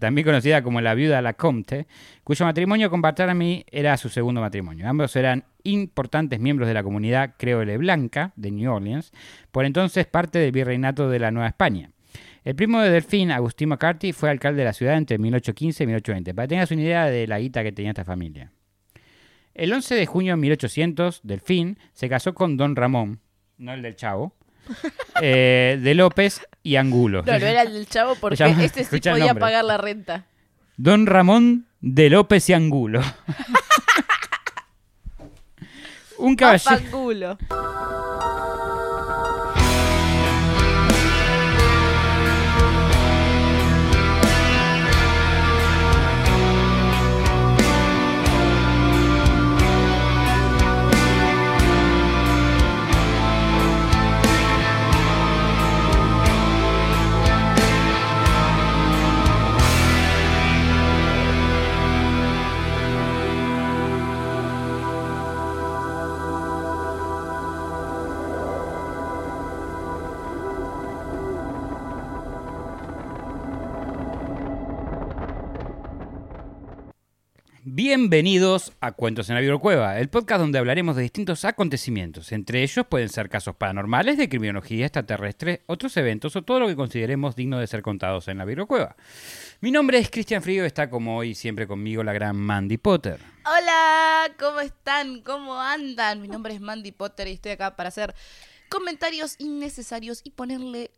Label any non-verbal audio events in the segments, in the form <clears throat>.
también conocida como la viuda Lacomte, cuyo matrimonio con Barthélemy era su segundo matrimonio. Ambos eran importantes miembros de la comunidad creole blanca de New Orleans, por entonces parte del virreinato de la Nueva España. El primo de Delfín, Agustín McCarthy, fue alcalde de la ciudad entre 1815 y 1820, para que tengas una idea de la guita que tenía esta familia. El 11 de junio de 1800, Delfín se casó con Don Ramón, no el del Chavo, <laughs> eh, de López y Angulo. No, no era el del chavo porque este sí podía pagar la renta. Don Ramón de López y Angulo. <laughs> Un caballero. Papangulo. Bienvenidos a Cuentos en la Virocueva, el podcast donde hablaremos de distintos acontecimientos. Entre ellos pueden ser casos paranormales, de criminología extraterrestre, otros eventos o todo lo que consideremos digno de ser contados en la Virocueva. Mi nombre es Cristian Frío, está como hoy siempre conmigo la gran Mandy Potter. Hola, ¿cómo están? ¿Cómo andan? Mi nombre es Mandy Potter y estoy acá para hacer comentarios innecesarios y ponerle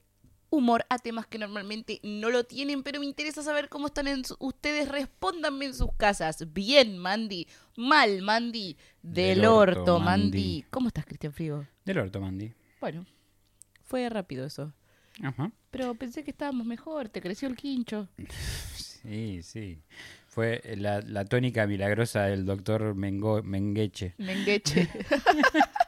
humor a temas que normalmente no lo tienen, pero me interesa saber cómo están en su- ustedes. Respóndanme en sus casas. Bien, Mandy. Mal, Mandy. Del, Del orto, orto, Mandy. Mandy. ¿Cómo estás, Cristian Frigo? Del orto, Mandy. Bueno, fue rápido eso. Ajá. Pero pensé que estábamos mejor, te creció el quincho. Sí, sí. Fue la, la tónica milagrosa del doctor Mengo, Mengeche. Mengueche. <laughs>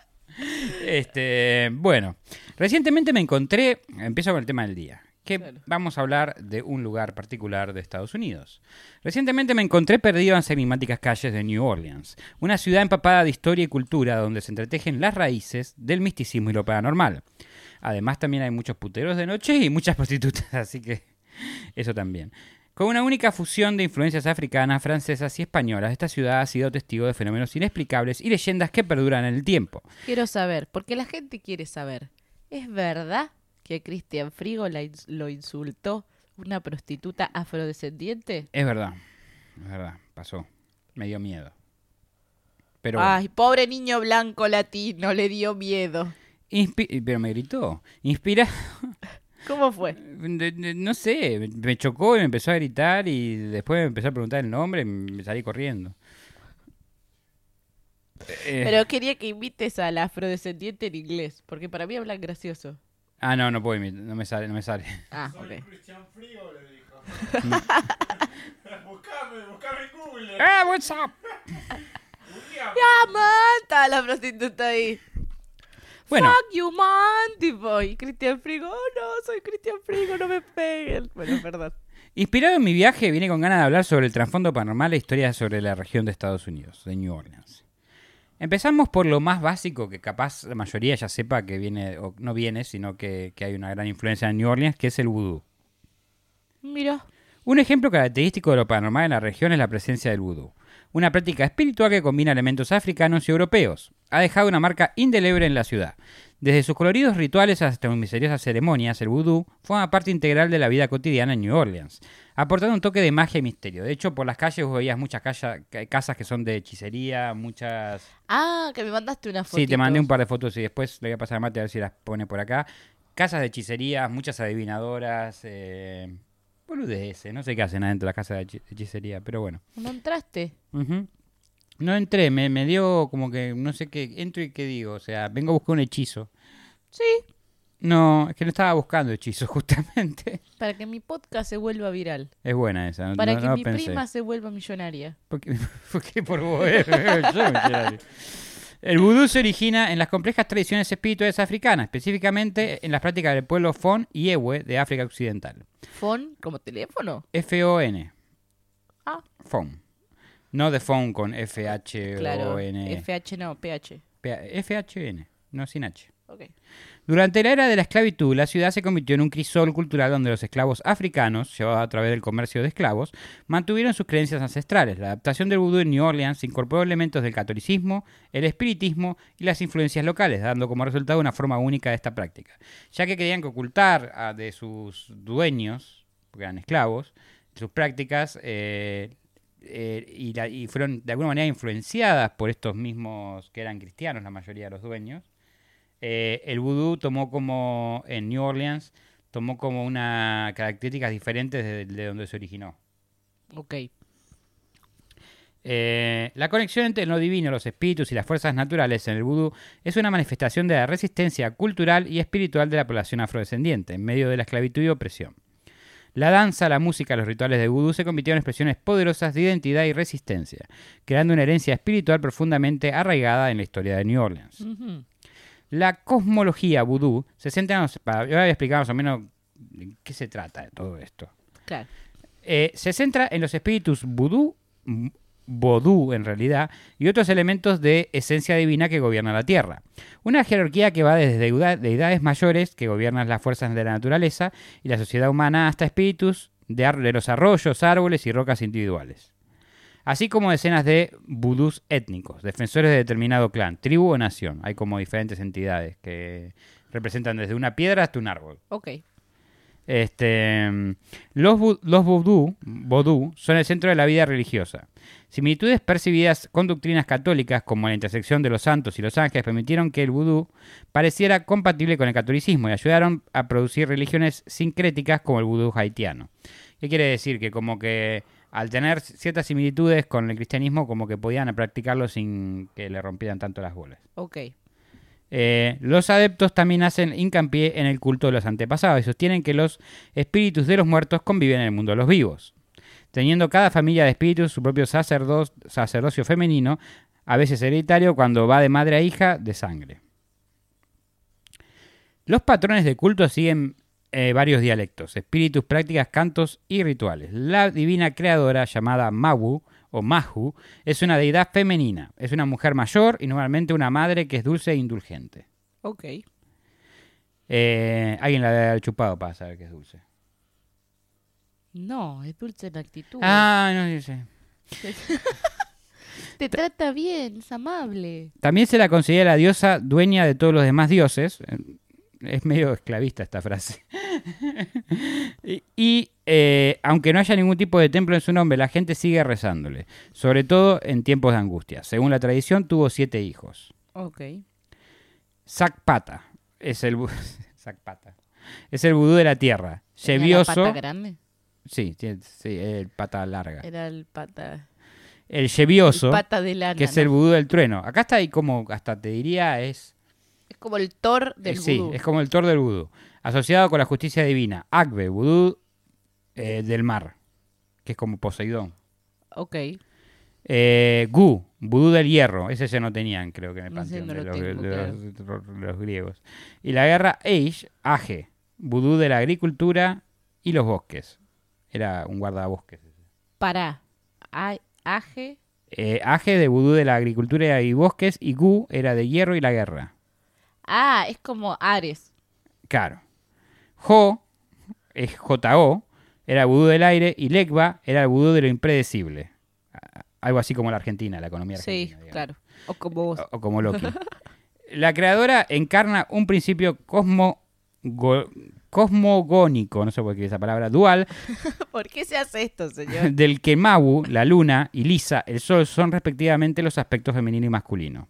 Este, bueno, recientemente me encontré, empiezo con el tema del día, que Claro. vamos a hablar de un lugar particular de Estados Unidos. Recientemente me encontré perdido en las enigmáticas calles de New Orleans, una ciudad empapada de historia y cultura donde se entretejen las raíces del misticismo y lo paranormal. Además también hay muchos puteros de noche y muchas <laughs> prostitutas, así que eso también. Con una única fusión de influencias africanas, francesas y españolas, esta ciudad ha sido testigo de fenómenos inexplicables y leyendas que perduran en el tiempo. Quiero saber, porque la gente quiere saber. ¿Es verdad que Cristian Frigo ins- lo insultó una prostituta afrodescendiente? Es verdad, es verdad, pasó. Me dio miedo. Pero, bueno. Ay, pobre niño blanco latino, le dio miedo. Inspi- pero me gritó. Inspira. ¿Cómo fue? de- de- no sé, me- chocó y me empezó a gritar y después me empezó a preguntar el nombre y me salí corriendo. Eh, Pero quería que invites a la afrodescendiente en inglés, porque para mí hablan gracioso. Ah, no, no puedo imitar, no me sale, no me sale. Ah, ok. Cristian Frigo le dijo. <laughs> buscame, buscame en Google. Ah, what's up? ¡Ya, mata la prostituta ahí! Bueno, Fuck you, man, tipo. Y Cristian Frigo, oh no, soy Cristian Frigo, no me peguen. Bueno, perdón. inspirado en mi viaje, vine con ganas de hablar sobre el trasfondo paranormal e historias sobre la región de Estados Unidos, de New Orleans. Empezamos por lo más básico que capaz la mayoría ya sepa que viene, o no viene, sino que, que hay una gran influencia en New Orleans, que es el vudú. Mira. Un ejemplo característico de lo paranormal en la región es la presencia del vudú, una práctica espiritual que combina elementos africanos y europeos. Ha dejado una marca indeleble en la ciudad. Desde sus coloridos rituales hasta sus misteriosas ceremonias, el vudú forma parte integral de la vida cotidiana en New Orleans, aportando un toque de magia y misterio. De hecho, por las calles vos veías muchas calla- casas que son de hechicería, muchas... Ah, que me mandaste una foto. Sí, te mandé un par de fotos y después le voy a pasar a Mate a ver si las pone por acá. Casas de hechicerías, muchas adivinadoras, eh... boludeces, no sé qué hacen adentro de la casa de hechi- hechicería, pero bueno. ¿No entraste? No entré, me, me dio como que no sé qué, entro y qué digo, o sea, vengo a buscar un hechizo. Sí. No, es que no estaba buscando hechizos <laughs> justamente. Para que mi podcast se vuelva viral. Es buena esa, no, Para no- que no mi pensé. prima se vuelva millonaria. ¿Por qué, <laughs> por qué por vos? eh? <laughs> Yo ir. El vudú se origina en las complejas tradiciones espirituales africanas, específicamente en las prácticas del pueblo Fon y Ewe de África Occidental. ¿Fon como teléfono? F-O-N. Ah. Fon. No de phone con F-H-O-N. Claro. FH no, PH. P- F-H-N. No sin H. Durante la era de la esclavitud, la ciudad se convirtió en un crisol cultural donde los esclavos africanos, llevados a través del comercio de esclavos, mantuvieron sus creencias ancestrales. La adaptación del vudú en New Orleans incorporó elementos del catolicismo, el espiritismo y las influencias locales, dando como resultado una forma única de esta práctica. Ya que querían que ocultar a- de sus dueños, porque eran esclavos, sus prácticas eh, eh, y fueron de alguna manera influenciadas por estos mismos que eran cristianos, la mayoría de los dueños. Eh, el vudú tomó como, en New Orleans, tomó como una características diferentes de, de donde se originó. Ok. Eh, la conexión entre lo divino, los espíritus y las fuerzas naturales en el vudú es una manifestación de la resistencia cultural y espiritual de la población afrodescendiente en medio de la esclavitud y opresión. La danza, la música, los rituales de vudú se convirtieron en expresiones poderosas de identidad y resistencia, creando una herencia espiritual profundamente arraigada en la historia de New Orleans. Ujú. La cosmología vudú se centra en los, para, yo voy a explicar más o menos de qué se trata de todo esto. Claro. Eh, se centra en los espíritus vudú, vodú en realidad, y otros elementos de esencia divina que gobiernan la Tierra. Una jerarquía que va desde deidades mayores que gobiernan las fuerzas de la naturaleza y la sociedad humana hasta espíritus de, de los arroyos, árboles y rocas individuales. Así como decenas de vudús étnicos, defensores de determinado clan, tribu o nación. Hay como diferentes entidades que representan desde una piedra hasta un árbol. Ok. Este, los los vudú, vodú son el centro de la vida religiosa. Similitudes percibidas con doctrinas católicas como la intersección de los santos y los ángeles permitieron que el vudú pareciera compatible con el catolicismo y ayudaron a producir religiones sincréticas como el vudú haitiano. ¿Qué quiere decir? Que como que al tener ciertas similitudes con el cristianismo como que podían practicarlo sin que le rompieran tanto las bolas. Ok. Eh, los adeptos también hacen hincapié en el culto de los antepasados y sostienen que los espíritus de los muertos conviven en el mundo de los vivos, teniendo cada familia de espíritus su propio sacerdo- sacerdocio femenino, a veces hereditario cuando va de madre a hija de sangre. Los patrones de culto siguen eh, varios dialectos, espíritus, prácticas, cantos y rituales. La divina creadora llamada Mawu o Mahu es una deidad femenina. Es una mujer mayor y normalmente una madre que es dulce e indulgente. Ok. Eh, alguien la debe chupado para saber que es dulce. No, es dulce en actitud. Ah, no sé. <laughs> Te trata bien, es amable. También se la considera la diosa dueña de todos los demás dioses. Es medio esclavista esta frase. <laughs> y y, eh, aunque no haya ningún tipo de templo en su nombre, la gente sigue rezándole. Sobre todo en tiempos de angustia. Según la tradición, tuvo siete hijos. Ok. Sakpata es el <laughs> Sakpata. Es el vudú de la tierra. ¿Era la Llevioso. pata grande? Sí, sí, el pata larga. Era el pata. El llevioso, que es el vudú del trueno. Acá está ahí como, hasta te diría, es... Como el Thor del eh, sí, vudú. es como el Thor del vudú. Asociado con la justicia divina. Agbe, vudú eh, del mar, que es como Poseidón. Ok. Eh, Gu, vudú del hierro. Ese ya no tenían, creo que en el No sé, panteón no de, lo los, tengo, de los- de los griegos. Y la guerra Age, Age, vudú de la agricultura y los bosques. Era un guardabosques. Pará. A-. Eh, Age de vudú de la agricultura y bosques y Gu era de hierro y la guerra. Ah, es como Ares. Claro. Jo es JO, era vudú del aire y Legba era el vudú de lo impredecible. Algo así como la Argentina, la economía Sí, argentina. digamos. claro. O como vos. O, o como Loki. <laughs> la creadora encarna un principio cosmo, cosmogónico, no sé por qué esa palabra, dual, <laughs> ¿Por qué se hace esto, señor? <laughs> del que Mawu, la luna, y Lisa, el sol, son respectivamente los aspectos femenino y masculino.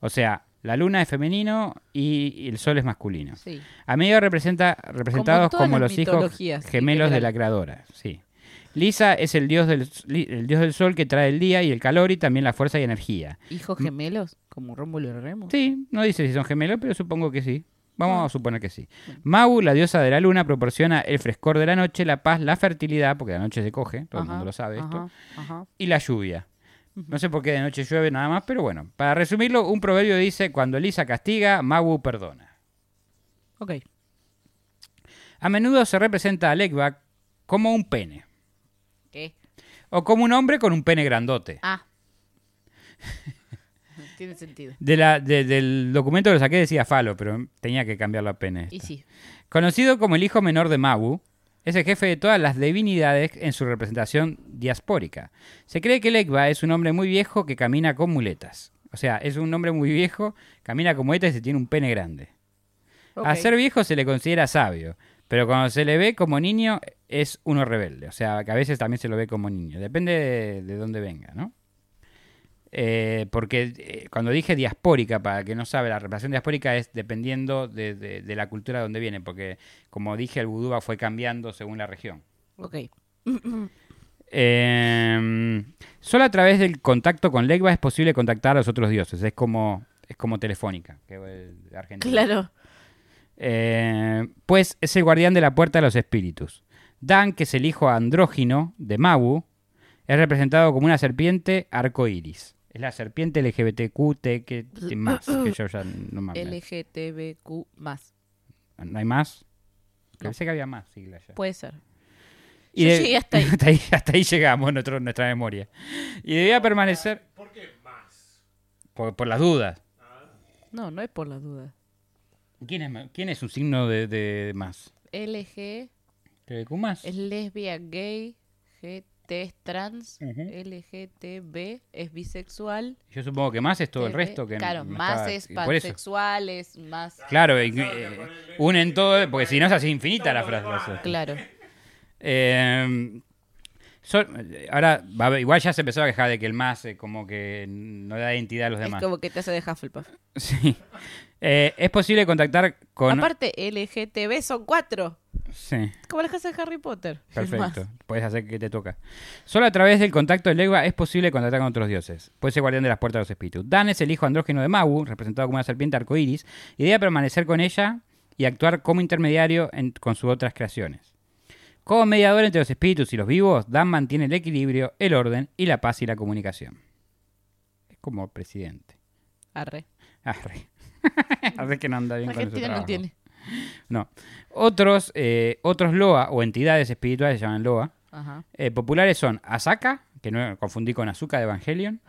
O sea, la luna es femenino y, y el sol es masculino. Sí. A medio representa, representados como, los hijos gemelos de la creadora. Sí. Lisa es el dios, del, el dios del sol que trae el día y el calor y también la fuerza y energía. ¿Hijos gemelos? Como Rómulo y Remo. Sí, no dice si son gemelos, pero supongo que sí. Vamos Ah. a suponer que sí. Mau, la diosa de la luna, proporciona el frescor de la noche, la paz, la fertilidad, porque la noche se coge, todo el mundo lo sabe esto, ajá. y la lluvia. No sé por qué de noche llueve nada más, pero bueno. Para resumirlo, un proverbio dice, cuando Lisa castiga, Mawu perdona. Ok. A menudo se representa a Legba como un pene, ¿Qué? o como un hombre con un pene grandote. Ah. <laughs> Tiene sentido. De la, de- del documento que lo saqué decía Falo, pero tenía que cambiarlo apenas. Y sí. Conocido como el hijo menor de Mabu, es el jefe de todas las divinidades en su representación diaspórica. Se cree que Legba es un hombre muy viejo que camina con muletas. O sea, es un hombre muy viejo, camina con muletas y tiene un pene grande. A ser viejo se le considera sabio, pero cuando se le ve como niño es uno rebelde. O sea, que a veces también se lo ve como niño. Depende de, de dónde venga, ¿no? Eh, porque eh, cuando dije diaspórica, para el que no sabe, la representación diaspórica es dependiendo de, de- de la cultura de donde viene, porque como dije, el vudú fue cambiando según la región. Ok. Eh, solo a través del contacto con Legba es posible contactar a los otros dioses. Es como, es como telefónica, que es de Argentina. Claro. Eh, pues es el guardián de la puerta de los espíritus. Dan, que es el hijo andrógino de Mabu, es representado como una serpiente arcoíris. Es la serpiente LGBTQ que más, <clears throat> que yo ya no me acuerdo. LGTBQ más. ¿No hay más? No. Pensé que había más siglas ya. Puede ser. Y Yo de- llegué hasta <laughs> ahí. hasta ahí. hasta ahí llegamos nuestro- nuestra memoria. Y debía permanecer ¿Por qué más? por, por las dudas. No, no es por las dudas. ¿Quién es, quién es un signo de, de más? LG ¿LGBTQ más? es lesbia, gay, GT es trans, Ujú. LGTB es bisexual. Yo supongo que más es todo el resto. que Claro, no más estaba- es eso. pansexuales, más. Claro, y- eh, unen todo, porque si no es así infinita la frase. Claro. Eh, so- ahora, igual ya se empezó a quejar de que el más eh, como que no da identidad a los Es demás. como que te hace de Hufflepuff. Sí. Eh, es posible contactar con... Aparte, LGTB son cuatro. Sí, Como las casas de Harry Potter. Perfecto. Puedes hacer que te toca. Solo a través del contacto de Legba es posible contactar con otros dioses. Puede ser guardián de las puertas de los espíritus. Dan es el hijo andrógeno de Mabu, representado como una serpiente arcoíris, y debe permanecer con ella y actuar como intermediario en- con sus otras creaciones. Como mediador entre los espíritus y los vivos, Dan mantiene el equilibrio, el orden y la paz y la comunicación. Es como presidente. Arre. Arre. <laughs> Arre que no anda bien con su Argentina no trabajo. tiene. <laughs> No. Otros, eh, otros Loa o entidades espirituales se llaman Loa. Ajá. eh, populares son Asaka, que no confundí con Azuka de Evangelion,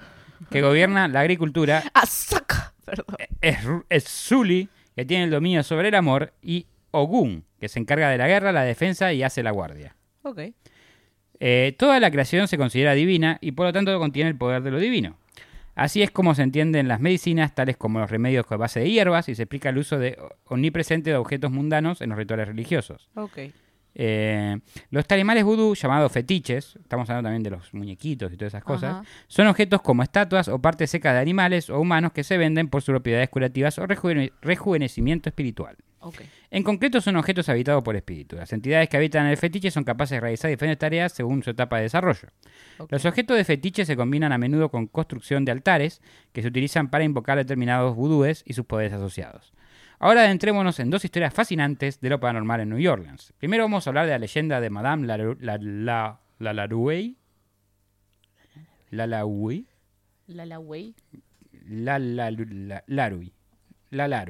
que gobierna la agricultura. <laughs> ¡Asaka! Perdón. Es, es Zuli, que tiene el dominio sobre el amor. Y Ogun, que se encarga de la guerra, la defensa y hace la guardia. Ok. Eh, toda la creación se considera divina y por lo tanto contiene el poder de lo divino. Así es como se entienden las medicinas, tales como los remedios con base de hierbas, y se explica el uso de omnipresente de objetos mundanos en los rituales religiosos. Eh, los talismanes vudú, llamados fetiches, estamos hablando también de los muñequitos y todas esas cosas, Ajá. son objetos como estatuas o partes secas de animales o humanos que se venden por sus propiedades curativas o rejuvene- rejuvenecimiento espiritual. En concreto son objetos habitados por espíritus. Las entidades que habitan el fetiche son capaces de realizar diferentes tareas según su etapa de desarrollo. Los objetos de fetiche se combinan a menudo con construcción de altares que se utilizan para invocar determinados vudúes y sus poderes asociados. Ahora adentrémonos en dos historias fascinantes de lo paranormal en New Orleans. Primero vamos a hablar de la leyenda de Madame Laru- la, la, la, Larouey. La Larouey. La la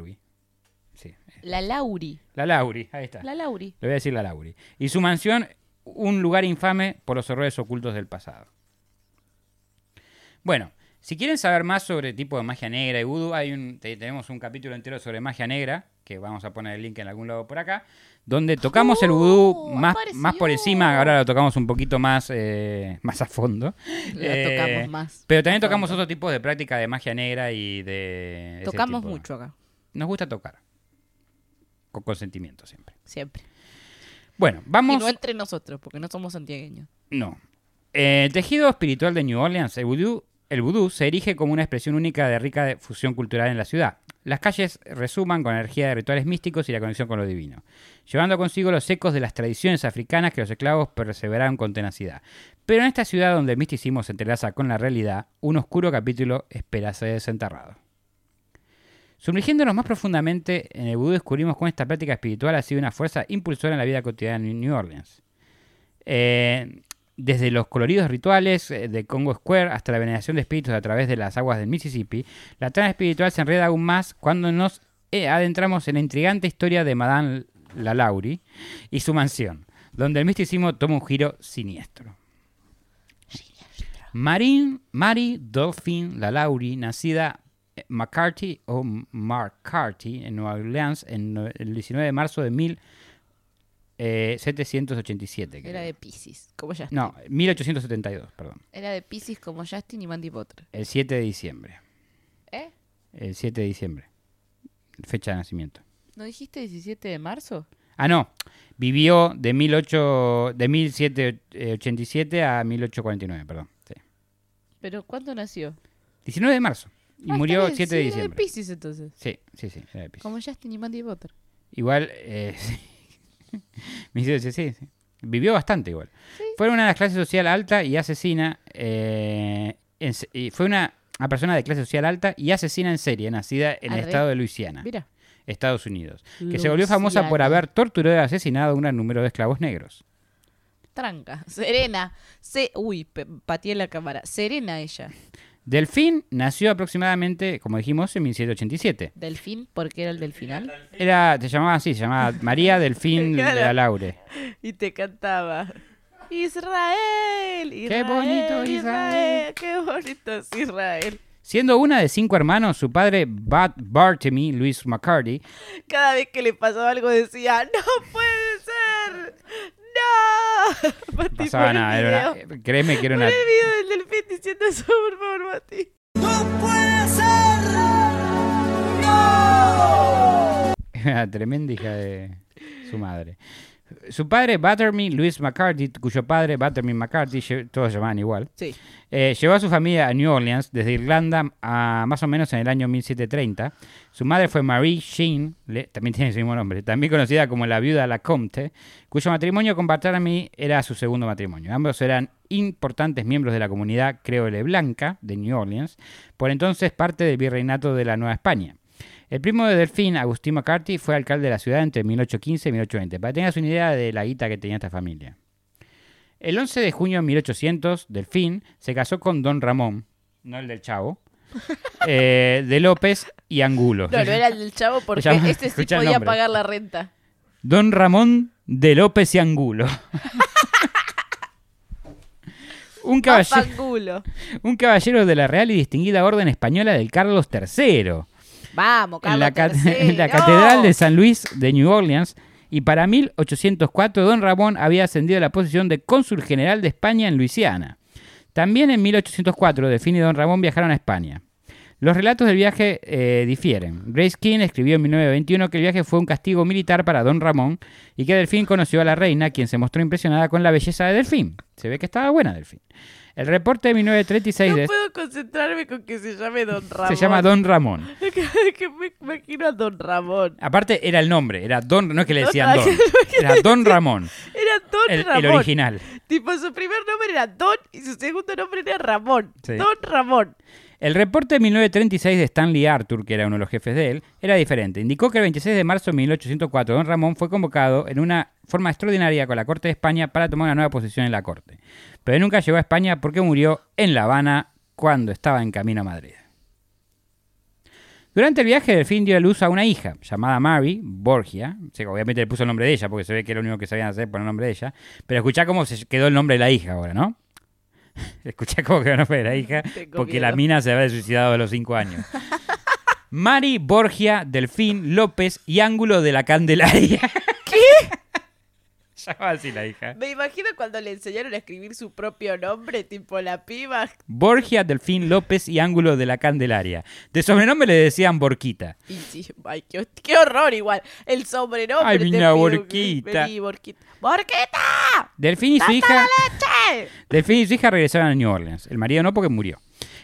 Sí. La Lauri. La Lauri, ahí está. La Lauri. Le voy a decir la Lauri. Y su mansión, un lugar infame por los horrores ocultos del pasado. Bueno, si quieren saber más sobre tipo de magia negra y vudú, hay un, te- tenemos un capítulo entero sobre magia negra, que vamos a poner el link en algún lado por acá, donde tocamos el vudú ¡Oh! más, apareció! más por encima, ahora lo tocamos un poquito más, eh, <laughs> más a fondo. La Eh, tocamos más. Pero también tocamos otro tipo de práctica de magia negra y de... Tocamos mucho acá. Nos gusta tocar. Con consentimiento siempre. Siempre. Bueno, Y vamos... no entre nosotros, porque no somos santiagueños. No. Eh, el tejido espiritual de New Orleans, el vudú, el vudú se erige como una expresión única de rica fusión cultural en la ciudad. Las calles resuman con energía de rituales místicos y la conexión con lo divino, llevando consigo los ecos de las tradiciones africanas que los esclavos perseveraron con tenacidad. Pero en esta ciudad donde el misticismo se entrelaza con la realidad, un oscuro capítulo espera ser desenterrado. Sumergiéndonos más profundamente en el vudú descubrimos cómo esta práctica espiritual ha sido una fuerza impulsora en la vida cotidiana en New Orleans. Eh, desde los coloridos rituales eh, de Congo Square hasta la veneración de espíritus a través de las aguas del Mississippi, la trama espiritual se enreda aún más cuando nos eh, adentramos en la intrigante historia de Madame Lalauri y su mansión, donde el misticismo toma un giro siniestro. Marine, Mary Dolphin Lalauri, nacida McCarthy o McCarthy en Nueva Orleans en el 19 de marzo de 1787. creo. Era de Pisces, como Justin. No, 1872, perdón. Era de Pisces como Justin y Mandy Potter. El 7 de diciembre. ¿Eh? El 7 de diciembre. Fecha de nacimiento. ¿No dijiste 17 de marzo? Ah, no. Vivió de, 18, de 1787 a 1849, perdón. Sí. ¿Pero cuándo nació? 19 de marzo. Y Ah, murió bien, 7 sí, de era de diciembre. Pisces entonces. Sí, sí, sí. era de Piscis. Como Justin y Mandy Potter. Igual, eh, <laughs> sí. Me hizo decir, sí, sí. Vivió bastante igual. Fue una de las clases social alta y asesina. eh, en y fue una, una persona de clase social alta y asesina en serie, nacida en el estado de Luisiana, Mira. Estados Unidos. Que se volvió famosa por haber torturado y asesinado a un gran número de esclavos negros. Tranca. Serena. Se... Uy, pateé la cámara. Serena ella. Delfín nació aproximadamente, como dijimos, en 1787. Delfín, porque era el del final. Era, se llamaba así, se llamaba María Delfín <laughs> de la Laure. Y te cantaba. Israel, Israel. Qué bonito Israel. Qué bonito es Israel. Siendo una de cinco hermanos, su padre Bat Bartemy, Louis McCarty, Cada vez que le pasaba algo decía, no puede ser. No. <laughs> Mati, no pasaba nada, era una- créeme que era una... el video del delfín diciendo eso, por favor, Mati. Una <laughs> tremenda hija de su madre. Su padre, Buttermy Louis McCarthy, cuyo padre, Buttermy McCarthy, todos llamaban igual, Sí. eh, llevó a su familia a New Orleans desde Irlanda a más o menos en el año 1730. Su madre fue Marie Sheen, le- también tiene ese mismo nombre, también conocida como la viuda Lacomte, cuyo matrimonio con Barthélemy era su segundo matrimonio. Ambos eran importantes miembros de la comunidad creole blanca de New Orleans, por entonces parte del virreinato de la Nueva España. El primo de Delfín, Agustín McCarthy, fue alcalde de la ciudad entre 1815 y 1820, para que tengas una idea de la guita que tenía esta familia. El 11 de junio de 1800, Delfín se casó con Don Ramón, no el del Chavo, <laughs> eh, de López y Angulo. No, no era el del chavo porque llama- este sí podía pagar la renta. Don Ramón de López y Angulo. <laughs> un, caballero, un caballero de la Real y Distinguida Orden Española del Carlos III. Vamos, en la, en. Catedral de San Luis de New Orleans. Y para 1804, don Ramón había ascendido a la posición de cónsul general de España en Luisiana. También en 1804, Delfín y don Ramón viajaron a España. Los relatos del viaje eh, difieren. Grace King escribió en 1921 que el viaje fue un castigo militar para don Ramón y que Delfín conoció a la reina, quien se mostró impresionada con la belleza de Delfín. Se ve que estaba buena Delfín. El reporte de 1936 No de- puedo concentrarme con que se llame Don Ramón. se llama Don Ramón. <laughs> que me imagino a Don Ramón. Aparte era el nombre, era Don, no es que le decían Don, <laughs> era Don Ramón, Era Don el, el Ramón. original. Tipo, su primer nombre era Don y su segundo nombre era Ramón. Sí. Don Ramón. El reporte de 1936 de Stanley Arthur, que era uno de los jefes de él, era diferente. Indicó que el 26 de marzo de 1804 Don Ramón fue convocado en una forma extraordinaria con la Corte de España para tomar una nueva posición en la Corte. Pero nunca llegó a España porque murió en La Habana cuando estaba en camino a Madrid. Durante el viaje, Delfín dio a luz a una hija llamada Mary Borgia. O sea, obviamente le puso el nombre de ella porque se ve que era lo único que sabían hacer poner el nombre de ella. Pero escuchá cómo se quedó el nombre de la hija ahora, ¿no? <laughs> Escuchá cómo quedó el nombre de la hija porque miedo. la mina se había suicidado a los 5 años. Mari Borgia, Delfín, López y Ángulo de la Candelaria. <laughs> <laughs> ¿Qué? Llamaba así la hija. Me imagino cuando le enseñaron a escribir su propio nombre, tipo la piba. Borgia, Delfín, López y Ángulo de la Candelaria. De sobrenombre le decían Borquita. Y sí, ay, qué, qué horror igual. El sobrenombre. Ay, mira, Borquita. Vení, Borquita. ¡Borquita! Delfín y su hija... Delfín y su hija regresaron a New Orleans. El marido no porque murió.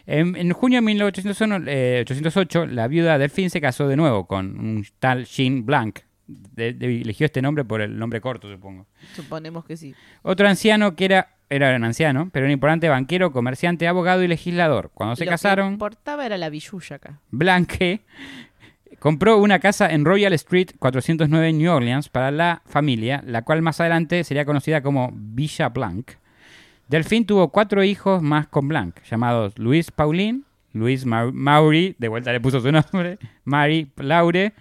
En, en junio de 1808, la viuda Delfín se casó de nuevo con un tal Jean Blanc. De- de- eligió este nombre por el nombre corto, supongo. Suponemos que sí. Otro anciano que era, era un anciano, pero un importante banquero, comerciante, abogado y legislador. Cuando se Lo que casaron, importaba era la billulla acá. Blanque compró una casa en Royal Street 409 en New Orleans para la familia, la cual más adelante sería conocida como Villa Blanc. Delfín tuvo cuatro hijos más con Blanc, llamados Luis Pauline, Luis Mau- Maury, de vuelta le puso su nombre, Mary Laure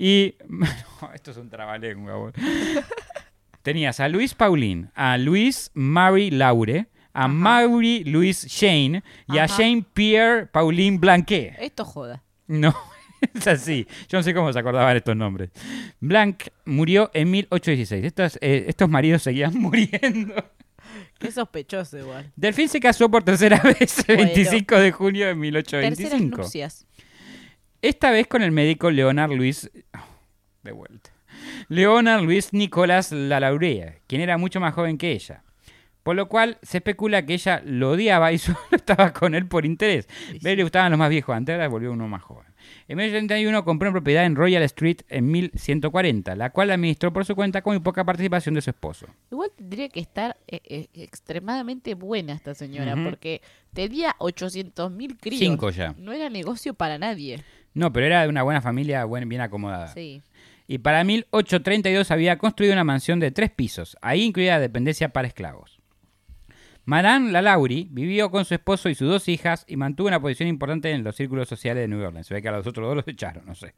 y... <laughs> esto es un trabalengua. boludo. <laughs> Tenías a Luis Pauline, a Luis Mary Laure, a Maury Louis Shane y a Ajá. Jane Pierre Pauline Blanquet. Esto joda. No, <laughs> es así. Yo no sé cómo se acordaban estos nombres. Blanc murió en 1816. Estos, eh, estos maridos seguían muriendo. Qué sospechoso igual. Delfín se casó por tercera vez el Bueno. 25 de junio de Terceras 1825. nupcias. Esta vez con el médico Leonard Luis. De vuelta. Leonard Luis Nicolás Lalaurea, quien era mucho más joven que ella. Por lo cual se especula que ella lo odiaba y <laughs> solo estaba con él por interés. Él le gustaban los más viejos, antes ahora volvió uno más joven. En 1831 compró una propiedad en Royal Street en 1140, la cual administró por su cuenta con muy poca participación de su esposo. Igual tendría que estar eh, eh, extremadamente buena esta señora, porque tenía 800 mil críos. Cinco ya. No era negocio para nadie. No, pero era de una buena familia, buen- bien acomodada. Sí. Y para 1832 había construido una mansión de tres pisos, ahí incluida dependencia para esclavos. Madame Lalaurie vivió con su esposo y sus dos hijas y mantuvo una posición importante en los círculos sociales de New Orleans. Se ve que a los otros dos los echaron, no sé.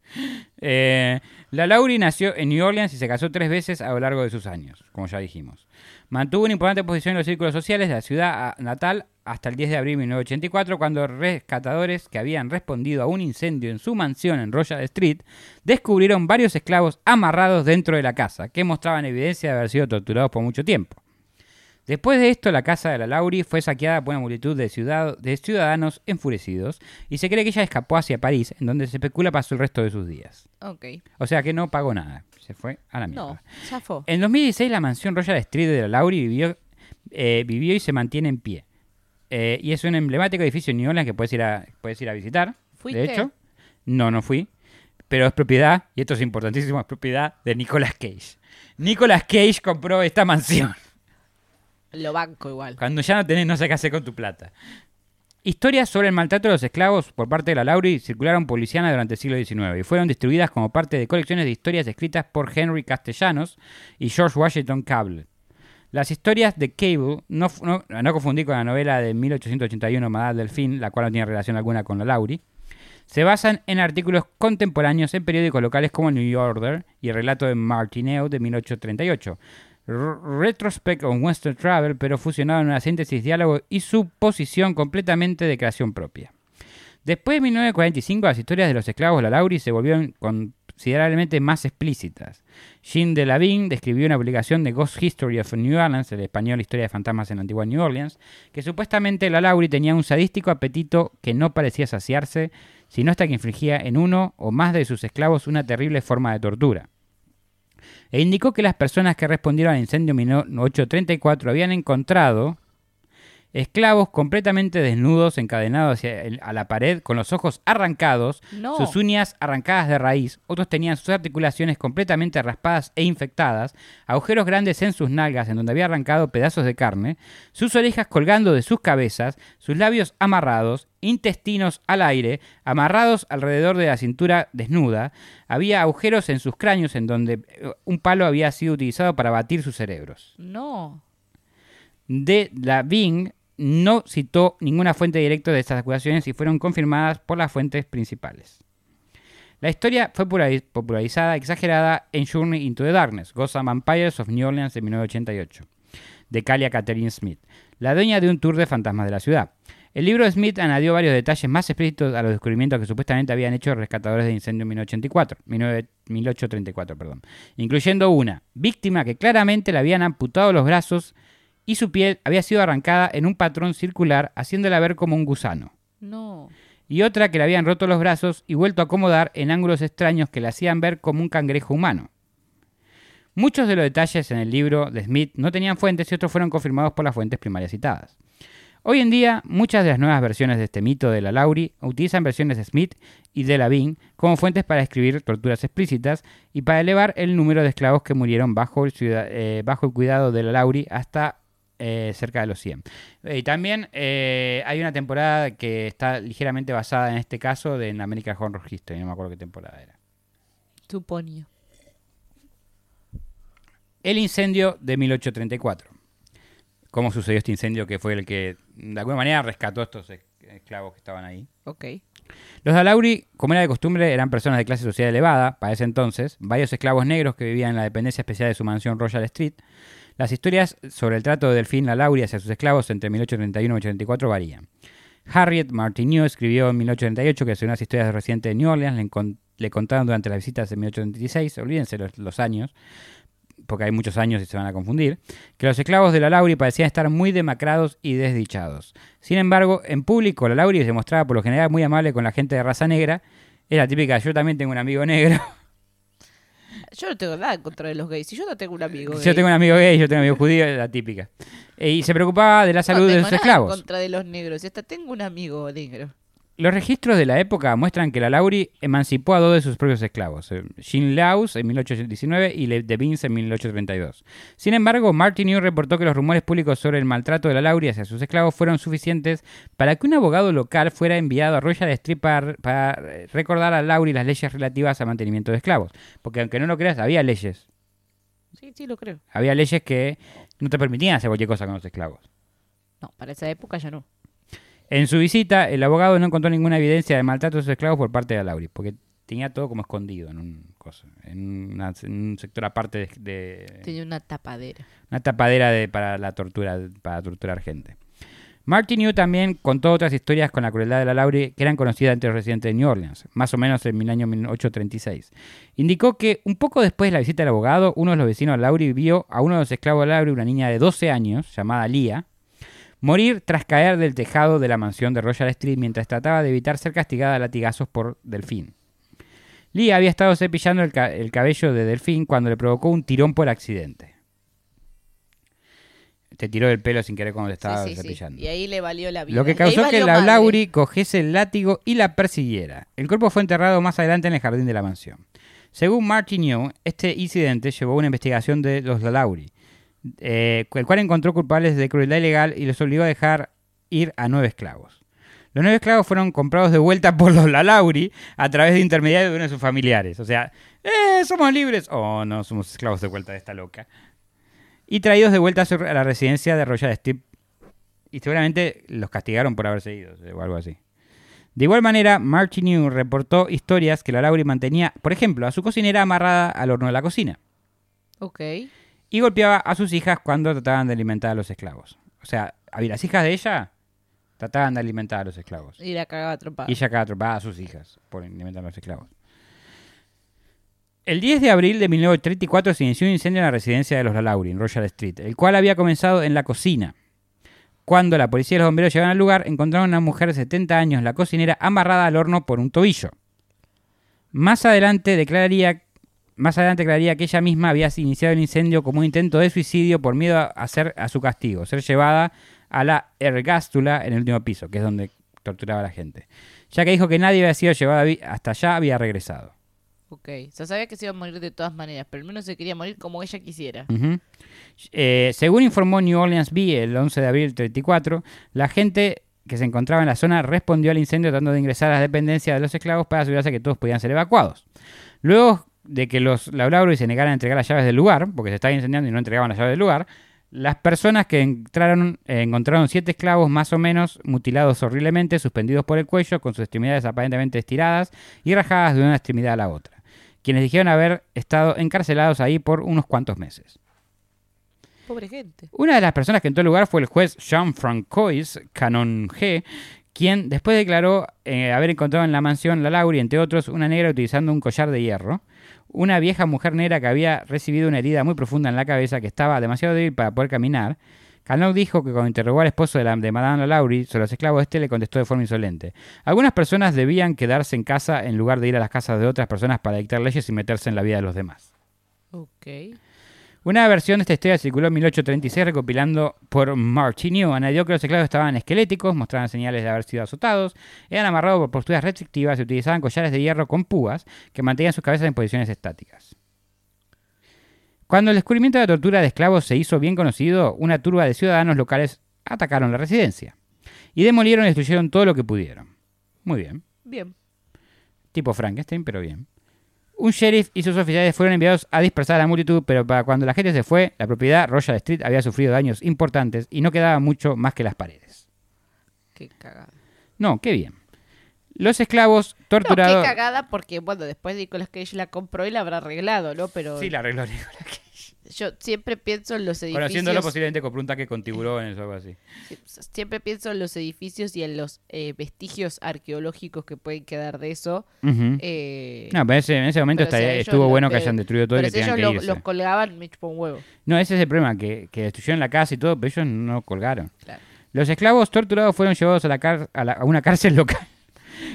Eh, Lalaurie nació en New Orleans y se casó tres veces a lo largo de sus años, como ya dijimos. Mantuvo una importante posición en los círculos sociales de la ciudad a- natal hasta el 10 de abril de 1984, cuando rescatadores que habían respondido a un incendio en su mansión en Royal Street descubrieron varios esclavos amarrados dentro de la casa, que mostraban evidencia de haber sido torturados por mucho tiempo. Después de esto, la casa de la Lauri fue saqueada por una multitud de, ciudad- de ciudadanos enfurecidos y se cree que ella escapó hacia París, en donde se especula pasó el resto de sus días. Ok. O sea que no pagó nada, se fue a la mierda. No, zafó. En 2016 la mansión Royal Street de la Lauri vivió, eh, vivió y se mantiene en pie. Eh, y es un emblemático edificio en New Orleans que puedes ir a, puedes ir a visitar. ¿Fuiste? De hecho, no, no fui. Pero es propiedad, y esto es importantísimo, es propiedad de Nicolas Cage. Nicolas Cage compró esta mansión. Lo banco igual. Cuando ya no tenés, no sé qué hacer con tu plata. Historias sobre el maltrato de los esclavos por parte de la Lauri circularon por Luisiana durante el siglo XIX y fueron distribuidas como parte de colecciones de historias escritas por Henry Castellanos y George Washington Cable. Las historias de Cable, no, no, no confundir con la novela de 1881 Madame Delfín, la cual no tiene relación alguna con la Lauri, se basan en artículos contemporáneos en periódicos locales como New Yorker y el relato de Martineau de 1838. Retrospect on Western Travel, pero fusionado en una síntesis, diálogo y suposición completamente de creación propia. Después de 1945, las historias de los esclavos de la Lauri se volvieron considerablemente más explícitas. Jean de Lavigne describió una publicación de Ghost History of New Orleans, el español Historia de Fantasmas en la antigua New Orleans, que supuestamente la Lauri tenía un sadístico apetito que no parecía saciarse, sino hasta que infligía en uno o más de sus esclavos una terrible forma de tortura. E indicó que las personas que respondieron al incendio 1834 habían encontrado esclavos completamente desnudos, encadenados hacia el- a la pared, con los ojos arrancados, No. sus uñas arrancadas de raíz, otros tenían sus articulaciones completamente raspadas e infectadas, agujeros grandes en sus nalgas en donde había arrancado pedazos de carne, sus orejas colgando de sus cabezas, sus labios amarrados, intestinos al aire, amarrados alrededor de la cintura desnuda, había agujeros en sus cráneos en donde eh, un palo había sido utilizado para batir sus cerebros No. de la Bing no citó ninguna fuente directa de estas acusaciones y fueron confirmadas por las fuentes principales. La historia fue populariz- popularizada, exagerada en Journey into the Darkness, and Vampires of New Orleans de 1988, de Calia Catherine Smith, la dueña de un tour de fantasmas de la ciudad. El libro de Smith añadió varios detalles más explícitos a los descubrimientos que supuestamente habían hecho rescatadores de incendio en 1984, 19 1834, perdón, incluyendo una víctima que claramente le habían amputado los brazos y su piel había sido arrancada en un patrón circular, haciéndola ver como un gusano. No. Y otra que le habían roto los brazos y vuelto a acomodar en ángulos extraños que le hacían ver como un cangrejo humano. Muchos de los detalles en el libro de Smith no tenían fuentes y otros fueron confirmados por las fuentes primarias citadas. Hoy en día, muchas de las nuevas versiones de este mito de la Lauri utilizan versiones de Smith y de Lavigne como fuentes para escribir torturas explícitas y para elevar el número de esclavos que murieron bajo el, ciudad- eh, bajo el cuidado de la Lauri hasta eh, cerca de los 100. Eh, Y también eh, hay una temporada que está ligeramente basada en este caso de en American Horror History, no me acuerdo qué temporada era. Suponía. El incendio de 1834. ¿Cómo sucedió este incendio que fue el que de alguna manera rescató a estos es- esclavos que estaban ahí? Ok. Los Dalauri, como era de costumbre, eran personas de clase social elevada para ese entonces, varios esclavos negros que vivían en la dependencia especial de su mansión Royal Street. Las historias sobre el trato de Delfín Lalauri hacia sus esclavos entre 1831 y 1884 varían. Harriet Martineau escribió en 1838 que según las historias de residentes de New Orleans le, contaron durante las visitas en 1836, olvídense los, los años, porque hay muchos años y se van a confundir, que los esclavos de la Lauri parecían estar muy demacrados y desdichados. Sin embargo, en público la Lauri se mostraba por lo general muy amable con la gente de raza negra. Es la típica, yo también tengo un amigo negro. <laughs> Yo no tengo nada en contra de los gays. Si yo no tengo un amigo gay. Yo tengo un amigo gay, yo tengo un amigo judío, es la típica. E- Y se preocupaba de la No salud de tengo sus nada esclavos. en contra de los negros. Hasta tengo un amigo negro. Los registros de la época muestran que la Lauri emancipó a dos de sus propios esclavos, eh, Jean Laus en 1819 y Le Devins en 1832. Sin embargo, Martineau reportó que los rumores públicos sobre el maltrato de la Lauri hacia sus esclavos fueron suficientes para que un abogado local fuera enviado a Royal Street para, para, recordar a Lauri las leyes relativas al mantenimiento de esclavos. Porque aunque no lo creas, había leyes. Sí, sí, lo creo. Había leyes que no te permitían hacer cualquier cosa con los esclavos. No, para esa época ya no. En su visita, el abogado no encontró ninguna evidencia de maltrato de sus esclavos por parte de Lauri, porque tenía todo como escondido en un, cosa, en, una- en un sector aparte de, de- Tenía una tapadera. una tapadera de, para la tortura, para torturar gente. Martineau también contó otras historias con la crueldad de la Lauri que eran conocidas entre los residentes de New Orleans, más o menos en el año 1836. Indicó que un poco después de la visita del abogado, uno de los vecinos de Lauri vio a uno de los esclavos de Lauri, una niña de 12 años, llamada Lia, morir tras caer del tejado de la mansión de Royal Street mientras trataba de evitar ser castigada a latigazos por Delfín. Lia había estado cepillando el, ca- el cabello de Delfín cuando le provocó un tirón por accidente. Te tiró el pelo sin querer cuando le estaba sí, sí, sí. cepillando. Y ahí le valió la vida. Lo que ahí causó que la madre. Lauri cogiese el látigo y la persiguiera. El cuerpo fue enterrado más adelante en el jardín de la mansión. Según Martineau, este incidente llevó a una investigación de los Lauri, eh, el cual encontró culpables de crueldad ilegal y los obligó a dejar ir a nueve esclavos. Los nueve esclavos fueron comprados de vuelta por los Lalauri a través de intermediarios de uno de sus familiares. O sea, ¡eh! ¡Somos libres! Oh, no, somos esclavos de vuelta de esta loca. Y traídos de vuelta a la residencia de Royal Street. Y seguramente los castigaron por haberse ido, o algo así. De igual manera, Martineau reportó historias que la Lauri mantenía, por ejemplo, a su cocinera amarrada al horno de la cocina Ok. Y golpeaba a sus hijas cuando trataban de alimentar a los esclavos. O sea, había las hijas de ella trataban de alimentar a los esclavos. Y la cagaba trompada. Y ella acá atropaba a sus hijas por alimentar a los esclavos. El 10 de abril de 1934 se inició un incendio en la residencia de los Lalauri, en Royal Street, el cual había comenzado en la cocina. Cuando la policía y los bomberos llegaron al lugar, encontraron a una mujer de 70 años, la cocinera, amarrada al horno por un tobillo. Más adelante declararía, más adelante declararía que ella misma había iniciado el incendio como un intento de suicidio por miedo a, hacer a su castigo, ser llevada a la ergástula en el último piso, que es donde torturaba a la gente. Ya que dijo que nadie había sido llevado hasta allá, había regresado. Ok. O sea, sabía que se iba a morir de todas maneras, pero al menos se quería morir como ella quisiera. Eh, según informó New Orleans Bee el 11 de abril del 34, la gente que se encontraba en la zona respondió al incendio tratando de ingresar a las dependencias de los esclavos para asegurarse que todos podían ser evacuados. Luego de que los Laurauri se negaran a entregar las llaves del lugar, porque se estaba incendiando y no entregaban las llaves del lugar, las personas que entraron eh, encontraron siete esclavos más o menos mutilados horriblemente, suspendidos por el cuello, con sus extremidades aparentemente estiradas y rajadas de una extremidad a la otra, quienes dijeron haber estado encarcelados ahí por unos cuantos meses. Pobre gente. Una de las personas que entró al lugar fue el juez Jean Francois Canon G, quien después declaró eh, haber encontrado en la mansión La Lauri, entre otros, una negra utilizando un collar de hierro, una vieja mujer negra que había recibido una herida muy profunda en la cabeza, que estaba demasiado débil para poder caminar. Canon dijo que cuando interrogó al esposo de, la, de Madame Lauri sobre los esclavos, este le contestó de forma insolente. Algunas personas debían quedarse en casa en lugar de ir a las casas de otras personas para dictar leyes y meterse en la vida de los demás. Ok. Una versión de esta historia circuló en 1836 recopilando por Martineau. Añadió que los esclavos estaban esqueléticos, mostraban señales de haber sido azotados, eran amarrados por posturas restrictivas y utilizaban collares de hierro con púas que mantenían sus cabezas en posiciones estáticas. Cuando el descubrimiento de la tortura de esclavos se hizo bien conocido, una turba de ciudadanos locales atacaron la residencia y demolieron y destruyeron todo lo que pudieron. Muy bien. Bien. Tipo Frankenstein, pero bien. Un sheriff y sus oficiales fueron enviados a dispersar a la multitud, pero para cuando la gente se fue, la propiedad Royal Street había sufrido daños importantes y no quedaba mucho más que las paredes. Qué cagada. No, qué bien. Los esclavos No, torturados... qué cagada porque, bueno, después Nicolas Cage la compró y la habrá arreglado, ¿no? Pero Sí, la arregló Nicolas Cage. Yo siempre pienso en los edificios. Conociéndolo, posiblemente compró un taque con tiburones o algo así. Sie- Siempre pienso en los edificios y en los eh, vestigios arqueológicos que pueden quedar de eso. Eh, No, pero ese- en ese momento si estuvo bueno que hayan destruido todo y pero que si ellos que lo- irse. los colgaban, me chupó un huevo. No, ese es el problema, que, que destruyeron la casa y todo, pero ellos no colgaron. Claro. Los esclavos torturados fueron llevados a, la car- a, la- a una cárcel <laughs> local,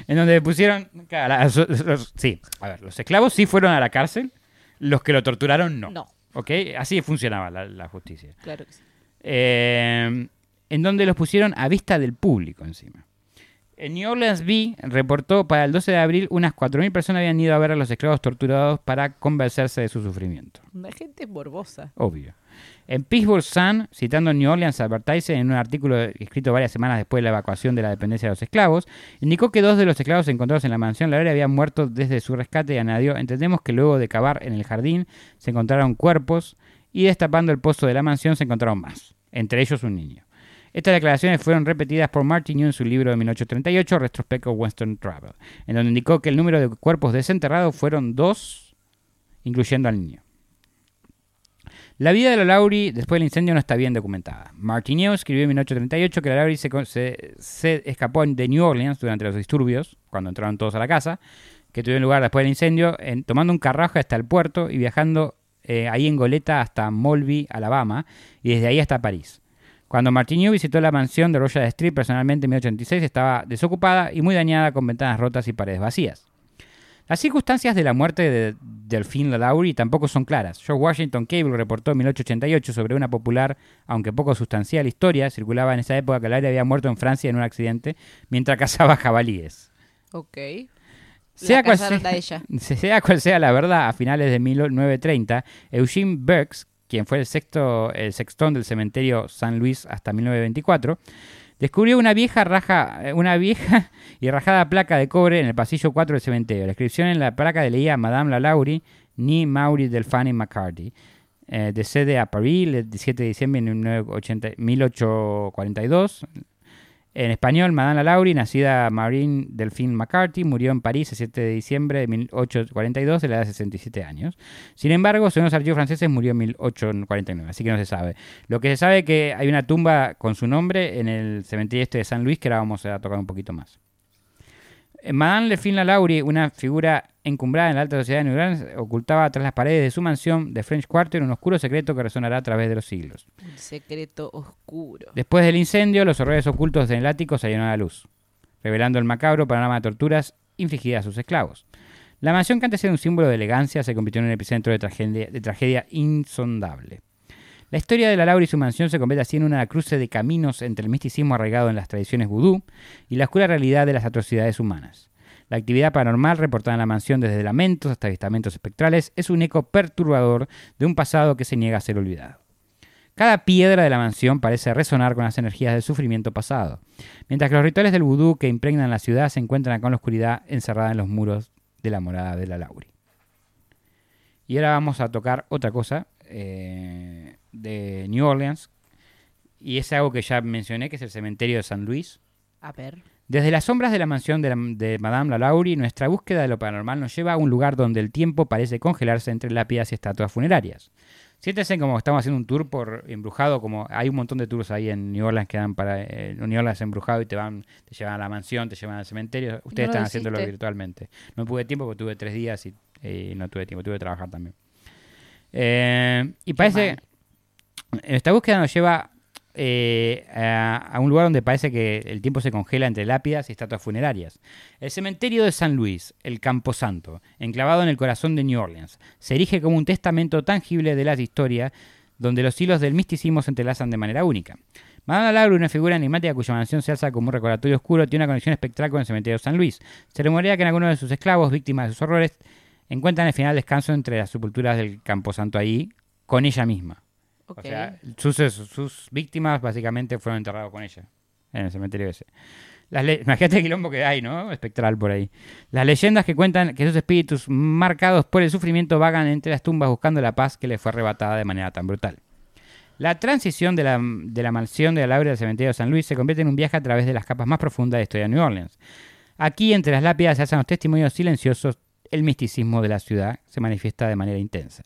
en donde pusieron... claro, los- los- sí, a ver, los esclavos sí fueron a la cárcel, los que lo torturaron no. No, ¿Ok? Así funcionaba la, la justicia. claro que sí. Eh, en donde los pusieron a vista del público encima. En New Orleans Bee reportó para el 12 de abril unas 4.000 personas habían ido a ver a los esclavos torturados para convencerse de su sufrimiento. La gente morbosa. Obvio. En Pittsburgh Sun, citando New Orleans Advertiser en un artículo escrito varias semanas después de la evacuación de la dependencia de los esclavos, indicó que dos de los esclavos encontrados en la mansión La habían muerto desde su rescate y añadió, entendemos que luego de cavar en el jardín se encontraron cuerpos y destapando el pozo de la mansión se encontraron más, entre ellos un niño. Estas declaraciones fueron repetidas por Martin en su libro de 1838, Retrospect of Western Travel, en donde indicó que el número de cuerpos desenterrados fueron dos, incluyendo al niño. La vida de la Lauri después del incendio no está bien documentada. Martineau escribió en 1838 que la Lauri se, escapó de New Orleans durante los disturbios, cuando entraron todos a la casa, que tuvieron lugar después del incendio, en- tomando un carruaje hasta el puerto y viajando eh, ahí en goleta hasta Molby, Alabama, y desde ahí hasta París. Cuando Martineau visitó la mansión de Royal Street personalmente en 1886, estaba desocupada y muy dañada con ventanas rotas y paredes vacías. Las circunstancias de la muerte de Delphine LaLaurie tampoco son claras. George Washington Cable reportó en 1888 sobre una popular, aunque poco sustancial, historia. Circulaba en esa época que Laurie había muerto en Francia en un accidente mientras <laughs> cazaba jabalíes. Ok. Sea cual, sea, <laughs> sea cual sea la verdad, a finales de 1930, Eugene Burks, quien fue el, sexto, el sextón del cementerio San Luis hasta 1924, descubrió una vieja raja, eh, una vieja <laughs> y rajada placa de cobre en el pasillo 4 del cementerio. La inscripción en la placa leía Madame Lalaurie, ni Maury Delphine McCarthy. Eh, de sede a París el 17 de diciembre de 1980 1842. En español, Madame Lalaurie, nacida Marine Delphine McCarthy, murió en París el 7 de diciembre de 1842 a la edad de 67 años. Sin embargo, según los archivos franceses, murió en 1849, así que no se sabe. Lo que se sabe es que hay una tumba con su nombre en el cementerio este de San Luis, que ahora vamos a tocar un poquito más. Eh, Madame Delphine Lalaurie, una figura encumbrada en la alta sociedad de New Orleans, ocultaba tras las paredes de su mansión de French Quarter un oscuro secreto que resonará a través de los siglos. Un secreto oscuro. Después del incendio, los horrores ocultos en el ático salieron a la luz, revelando el macabro panorama de torturas infligidas a sus esclavos. La mansión que antes era un símbolo de elegancia se convirtió en un epicentro de tragedia, de tragedia insondable. La historia de la Laura y su mansión se convierte así en una cruce de caminos entre el misticismo arraigado en las tradiciones vudú y la oscura realidad de las atrocidades humanas. La actividad paranormal reportada en la mansión desde lamentos hasta avistamientos espectrales es un eco perturbador de un pasado que se niega a ser olvidado. Cada piedra de la mansión parece resonar con las energías del sufrimiento pasado, mientras que los rituales del vudú que impregnan la ciudad se encuentran en la oscuridad encerrada en los muros de la morada de la Lauri. Y ahora vamos a tocar otra cosa eh, de New Orleans, y es algo que ya mencioné, que es el cementerio de San Luis. A ver. Desde las sombras de la mansión de, la- de Madame Lalaurie, nuestra búsqueda de lo paranormal nos lleva a un lugar donde el tiempo parece congelarse entre lápidas y estatuas funerarias. Siéntense como estamos haciendo un tour por embrujado, como hay un montón de tours ahí en New Orleans que dan para eh, New Orleans embrujado y te van, te llevan a la mansión, te llevan al cementerio. Ustedes No están haciéndolo virtualmente. No tuve tiempo porque tuve tres días y eh, no tuve tiempo, tuve que trabajar también. Eh, y parece, esta búsqueda nos lleva eh, a, un lugar donde parece que el tiempo se congela entre lápidas y estatuas funerarias. El cementerio de San Luis, el Camposanto, enclavado en el corazón de New Orleans, se erige como un testamento tangible de las historias donde los hilos del misticismo se entrelazan de manera única. Madame Laura, una figura enigmática cuya mansión se alza como un recordatorio oscuro, tiene una conexión espectral con el cementerio de San Luis. Se rumorea que en algunos de sus esclavos, víctimas de sus horrores, encuentran el final descanso entre las sepulturas del Camposanto ahí, con ella misma. Ok. O sea, sus, sus víctimas básicamente fueron enterrados con ella en el cementerio ese. Las Imagínate el quilombo que hay, ¿no? Espectral por ahí. Las leyendas que cuentan que esos espíritus marcados por el sufrimiento vagan entre las tumbas buscando la paz que les fue arrebatada de manera tan brutal. La transición de la, de la mansión de la del cementerio de San Luis se convierte en un viaje a través de las capas más profundas de la historia de New Orleans. Aquí, entre las lápidas, se hacen los testimonios silenciosos, el misticismo de la ciudad se manifiesta de manera intensa.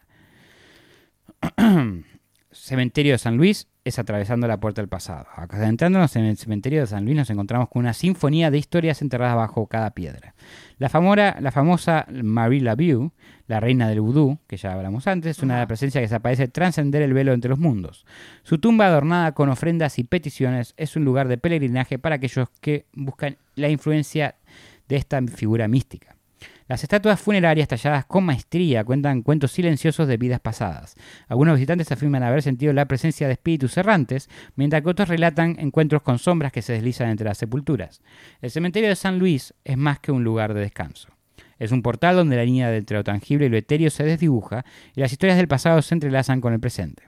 <clears throat> cementerio de San Luis es atravesando la puerta del pasado. Adentrándonos en el cementerio de San Luis nos encontramos con una sinfonía de historias enterradas bajo cada piedra. La, famora- la famosa Marie Laveau, la reina del vudú, que ya hablamos antes, es una Ajá. presencia que se trascender el velo entre los mundos. Su tumba adornada con ofrendas y peticiones es un lugar de peregrinaje para aquellos que buscan la influencia de esta figura mística. Las estatuas funerarias talladas con maestría cuentan cuentos silenciosos de vidas pasadas. Algunos visitantes afirman haber sentido la presencia de espíritus errantes, mientras que otros relatan encuentros con sombras que se deslizan entre las sepulturas. El cementerio de San Luis es más que un lugar de descanso. Es un portal donde la línea entre lo tangible y lo etéreo se desdibuja y las historias del pasado se entrelazan con el presente.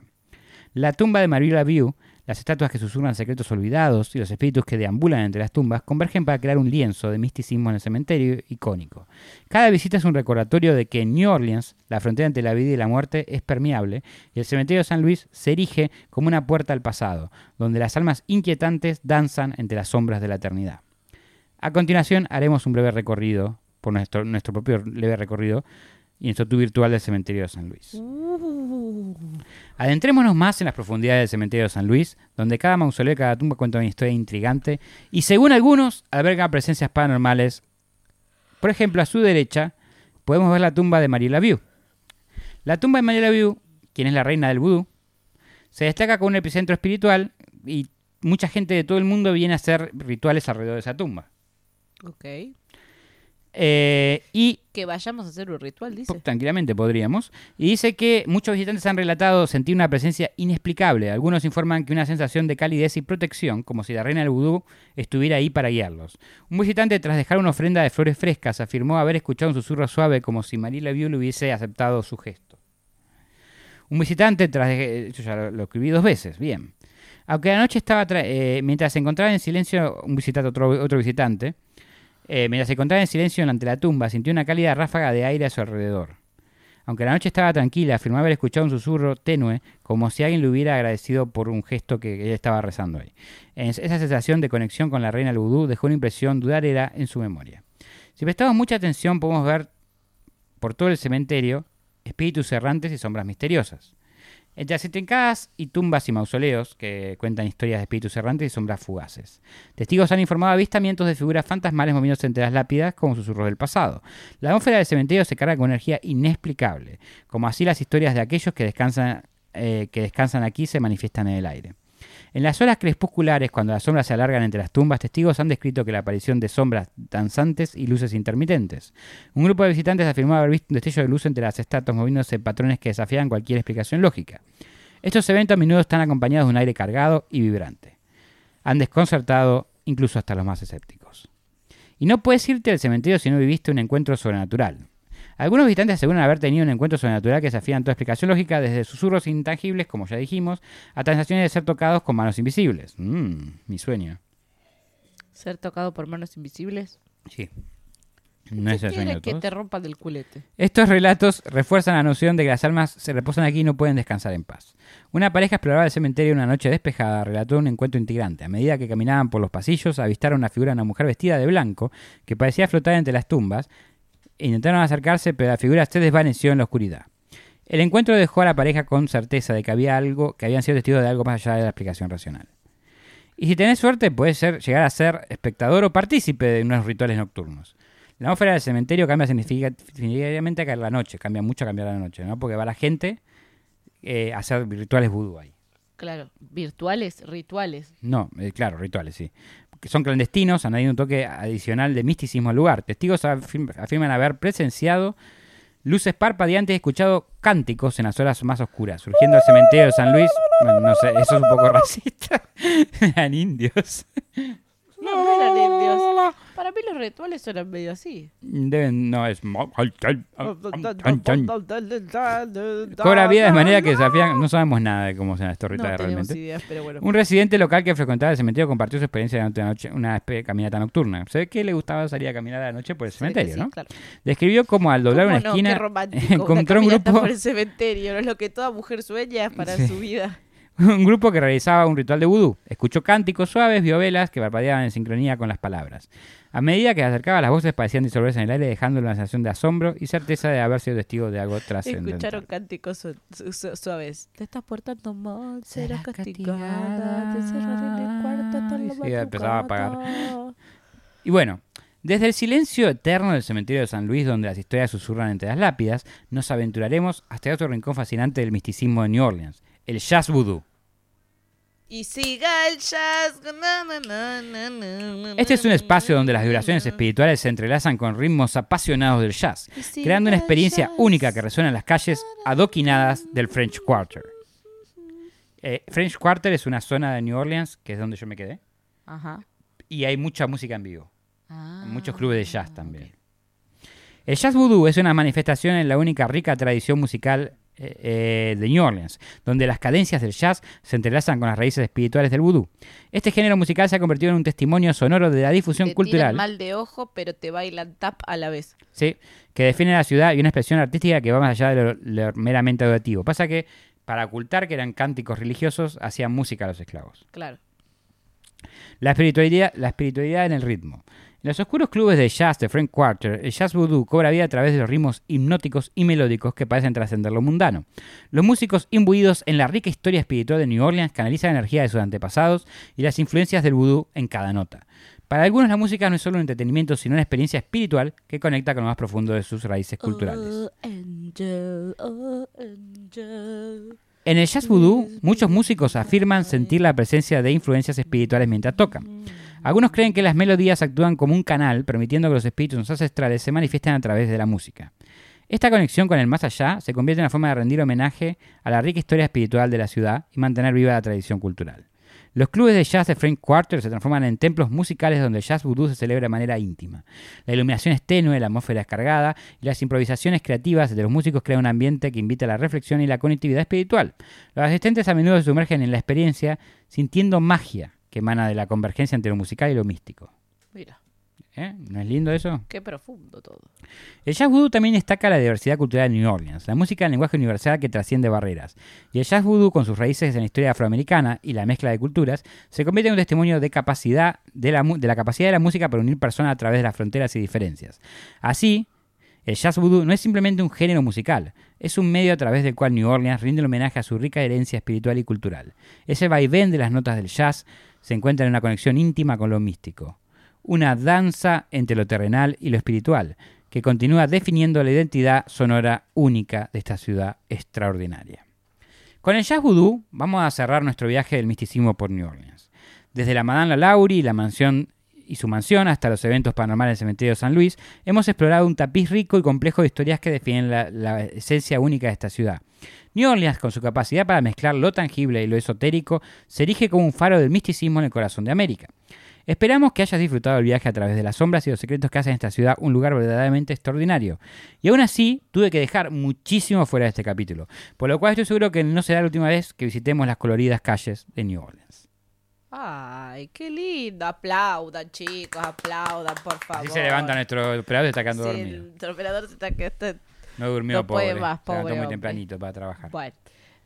La tumba de Marie Laveau, las estatuas que susurran secretos olvidados y los espíritus que deambulan entre las tumbas convergen para crear un lienzo de misticismo en el cementerio icónico. Cada visita es un recordatorio de que en New Orleans la frontera entre la vida y la muerte es permeable y el cementerio de San Luis se erige como una puerta al pasado, donde las almas inquietantes danzan entre las sombras de la eternidad. A continuación haremos un breve recorrido, por nuestro, nuestro propio leve recorrido, y tour virtual del cementerio de San Luis. Uh, Adentrémonos más en las profundidades del cementerio de San Luis, donde cada mausoleo y cada tumba cuenta una historia intrigante y según algunos alberga presencias paranormales. Por ejemplo, a su derecha podemos ver la tumba de Marie Laveau. La tumba de Marie Laveau, quien es la reina del vudú, se destaca como un epicentro espiritual y mucha gente de todo el mundo viene a hacer rituales alrededor de esa tumba. ok. Eh, y Que vayamos a hacer un ritual, dice. Tranquilamente podríamos. Y dice que muchos visitantes han relatado sentir una presencia inexplicable. Algunos informan que una sensación de calidez y protección, como si la reina del vudú estuviera ahí para guiarlos. Un visitante, tras dejar una ofrenda de flores frescas, afirmó haber escuchado un susurro suave como si Marie Laveau le hubiese aceptado su gesto. Un visitante, tras de- yo ya lo, lo escribí dos veces, bien. Aunque la noche estaba, tra- eh, mientras se encontraba en silencio, un visitante, otro, otro visitante, eh, mientras se encontraba en silencio ante la tumba, sintió una cálida ráfaga de aire a su alrededor. Aunque la noche estaba tranquila, afirmó haber escuchado un susurro tenue, como si alguien le hubiera agradecido por un gesto que ella estaba rezando ahí. Es- Esa sensación de conexión con la reina del vudú dejó una impresión duradera en su memoria. Si prestamos mucha atención, podemos ver por todo el cementerio espíritus errantes y sombras misteriosas. Entre las intrincadas y tumbas y mausoleos que cuentan historias de espíritus errantes y sombras fugaces. Testigos han informado avistamientos de figuras fantasmales moviéndose entre las lápidas como susurros del pasado. La atmósfera del cementerio se carga con energía inexplicable, como así las historias de aquellos que descansan, eh, que descansan aquí se manifiestan en el aire. En las horas crepusculares, cuando las sombras se alargan entre las tumbas, testigos han descrito que la aparición de sombras danzantes y luces intermitentes. Un grupo de visitantes afirmó haber visto un destello de luz entre las estatuas moviéndose en patrones que desafían cualquier explicación lógica. Estos eventos a menudo están acompañados de un aire cargado y vibrante. Han desconcertado incluso hasta los más escépticos. Y no puedes irte al cementerio si no viviste un encuentro sobrenatural. Algunos visitantes aseguran haber tenido un encuentro sobrenatural que desafían toda explicación lógica, desde susurros intangibles, como ya dijimos, a sensaciones de ser tocados con manos invisibles. Mmm, mi sueño. Ser tocado por manos invisibles. Sí. No es ¿Qué el sueño de que todos. te rompan del culete? Estos relatos refuerzan la noción de que las almas se reposan aquí y no pueden descansar en paz. Una pareja exploraba el cementerio una noche despejada, relató un encuentro integrante. A medida que caminaban por los pasillos, avistaron una figura de una mujer vestida de blanco que parecía flotar entre las tumbas. Intentaron acercarse, pero la figura se desvaneció en la oscuridad. El encuentro dejó a la pareja con certeza de que había algo, que habían sido testigos de algo más allá de la explicación racional. Y si tenés suerte, puedes ser, llegar a ser espectador o partícipe de unos rituales nocturnos. La atmósfera del cementerio cambia significa- significativamente a la noche, cambia mucho a cambiar la noche, ¿no? Porque va la gente eh, a hacer rituales vudú ahí. Claro, virtuales, rituales. No, eh, claro, rituales, sí. Son clandestinos, han añadido un toque adicional de misticismo al lugar. Testigos afirm- afirman haber presenciado luces parpadeantes y escuchado cánticos en las horas más oscuras, surgiendo del cementerio de San Luis. No sé, eso es un poco <laughs> racista. <laughs> Eran indios. No, no eran indios. Para mí los rituales suenan medio así. Deben, no, es... Cobra vida de manera que desafían. No sabemos nada de cómo son estos No rituales tenemos realmente. ideas, pero bueno. Un residente local que frecuentaba el cementerio compartió su experiencia durante una, noche, una caminata nocturna. Se ve que le gustaba salir a caminar a la noche por el cementerio, sí, ¿no? claro. Describió como al doblar ¿Cómo una no? esquina <laughs> encontró un grupo por el cementerio, no es lo que toda mujer sueña para Sí. su vida. <laughs> un grupo que realizaba un ritual de vudú. Escuchó cánticos suaves, vio velas que parpadeaban en sincronía con las palabras. A medida que se acercaba, las voces parecían disolverse en el aire, dejándole una sensación de asombro y certeza de haber sido testigo de algo trascendental. Escucharon cánticos su- su- su- suaves. Te estás portando mal, serás Serás castigada. Te encerraré en el cuarto hasta la Sí, empezaba a apagar. Y bueno, desde el silencio eterno del cementerio de San Luis, donde las historias susurran entre las lápidas, nos aventuraremos hasta otro rincón fascinante del misticismo de New Orleans, el jazz voodoo. Y siga el jazz. na, na, na, na, na, na, Este es un espacio donde las vibraciones espirituales se entrelazan con ritmos apasionados del jazz, creando una experiencia jazz. única que resuena en las calles adoquinadas del French Quarter. Eh, French Quarter es una zona de New Orleans, que es donde yo me quedé, Ajá. y hay mucha música en vivo. Ah, muchos clubes de jazz también. El jazz voodoo es una manifestación en la única rica tradición musical eh, eh, de New Orleans, donde las cadencias del jazz se entrelazan con las raíces espirituales del vudú. Este género musical se ha convertido en un testimonio sonoro de la difusión Te cultural tiran mal de ojo, pero te bailan tap a la vez. ¿sí? que define la ciudad y una expresión artística que va más allá de lo, lo meramente auditivo. Pasa que para ocultar que eran cánticos religiosos, hacían música a los esclavos. Claro. La espiritualidad, la espiritualidad en el ritmo. En los oscuros clubes de jazz de Frank Quarter, el jazz voodoo cobra vida a través de los ritmos hipnóticos y melódicos que parecen trascender lo mundano. Los músicos imbuidos en la rica historia espiritual de New Orleans canalizan la energía de sus antepasados y las influencias del vudú en cada nota. Para algunos la música no es solo un entretenimiento, sino una experiencia espiritual que conecta con lo más profundo de sus raíces culturales. Oh, angel, oh, angel. En el jazz voodoo, muchos músicos afirman sentir la presencia de influencias espirituales mientras tocan. Algunos creen que las melodías actúan como un canal, permitiendo que los espíritus ancestrales se manifiesten a través de la música. Esta conexión con el más allá se convierte en una forma de rendir homenaje a la rica historia espiritual de la ciudad y mantener viva la tradición cultural. Los clubes de jazz de Frank Quarter se transforman en templos musicales donde el jazz voodoo se celebra de manera íntima. La iluminación es tenue, la atmósfera es cargada y las improvisaciones creativas de los músicos crean un ambiente que invita a la reflexión y la conectividad espiritual. Los asistentes a menudo se sumergen en la experiencia sintiendo magia que emana de la convergencia entre lo musical y lo místico. Mira, ¿Eh? ¿No es lindo eso? qué profundo todo. El jazz voodoo también destaca la diversidad cultural de New Orleans, la música en lenguaje universal que trasciende barreras. Y el jazz voodoo, con sus raíces en la historia afroamericana y la mezcla de culturas, se convierte en un testimonio de, capacidad de, la, mu- de la capacidad de la música para unir personas a través de las fronteras y diferencias. Así, el jazz voodoo no es simplemente un género musical, es un medio a través del cual New Orleans rinde el homenaje a su rica herencia espiritual y cultural. Ese vaivén de las notas del jazz se encuentra en una conexión íntima con lo místico una danza entre lo terrenal y lo espiritual, que continúa definiendo la identidad sonora única de esta ciudad extraordinaria. Con el jazz voodoo vamos a cerrar nuestro viaje del misticismo por New Orleans. Desde la Madame Laurie y la mansión y su mansión hasta los eventos paranormales del cementerio de San Luis, hemos explorado un tapiz rico y complejo de historias que definen la, la esencia única de esta ciudad. New Orleans, con su capacidad para mezclar lo tangible y lo esotérico, se erige como un faro del misticismo en el corazón de América. Esperamos que hayas disfrutado el viaje a través de las sombras y los secretos que hacen esta ciudad un lugar verdaderamente extraordinario. Y aún así, tuve que dejar muchísimo fuera de este capítulo, por lo cual estoy seguro que no será la última vez que visitemos las coloridas calles de New Orleans. Ay, qué lindo. Aplaudan, chicos, aplaudan, por favor. Así se levanta nuestro operador y está quedando Sí, dormido. el operador se está está- No durmió, no puede pobre. más, Se levantó pobre muy hombre. tempranito para trabajar. Bueno.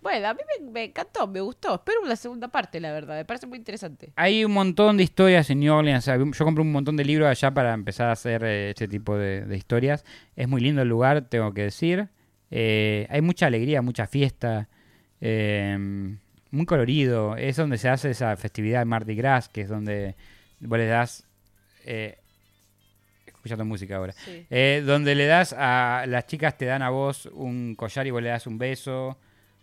Bueno, a mí me, me encantó, me gustó. Espero la segunda parte, la verdad. Me parece muy interesante. Hay un montón de historias en New Orleans. Yo compré un montón de libros allá para empezar a hacer eh, este tipo de, de historias. Es muy lindo el lugar, tengo que decir. Eh, hay mucha alegría, mucha fiesta. eh, muy colorido. Es donde se hace esa festividad de Mardi Gras, que es donde vos le das... Eh, escuchando música ahora. Sí. Eh, donde le das a las chicas te dan a vos un collar y vos le das un beso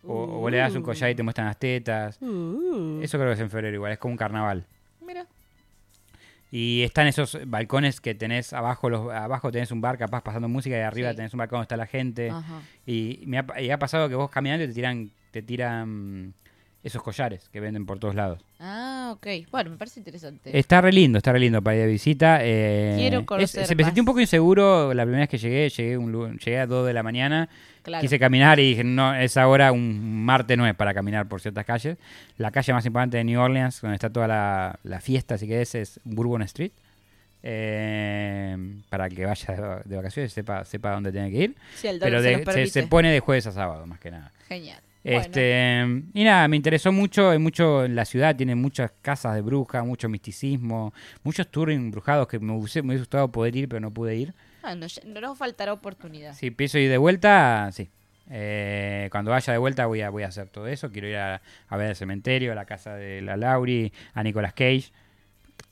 o, o vos le das un collar y te muestran las tetas Uh, eso creo que es en febrero igual es como un carnaval mira. y están esos balcones que tenés abajo los abajo tenés un bar capaz pasando música y arriba Sí. tenés un balcón donde está la gente Ajá. y me ha, y ha pasado que vos caminando y te tiran te tiran esos collares que venden por todos lados Ah, ok. Bueno, me parece interesante. Está re lindo, está re lindo para ir de visita. eh, Quiero es- conocer se me sentí un poco inseguro la primera vez que llegué. Llegué, un llegué a 2 de la mañana. claro. Quise caminar y dije, no, esa hora un martes no es para caminar por ciertas calles. La calle más importante de New Orleans, donde está toda la, la fiesta, así que es, es Bourbon Street. Eh, para que vaya de, vacaciones sepa, sepa dónde tiene que ir. Sí, el Pero de- se, se pone de jueves a sábado, más que nada. Genial. Este, y nada, me interesó mucho, hay mucho en la ciudad, tiene muchas casas de brujas, mucho misticismo, muchos tours embrujados que me hubiese, me hubiese gustado poder ir, pero no pude ir. Ah, no nos faltará oportunidad. Si pienso ir de vuelta, sí. Eh, cuando vaya de vuelta voy a, voy a hacer todo eso. Quiero ir a, a ver el cementerio, a la casa de la Lauri, a Nicolas Cage.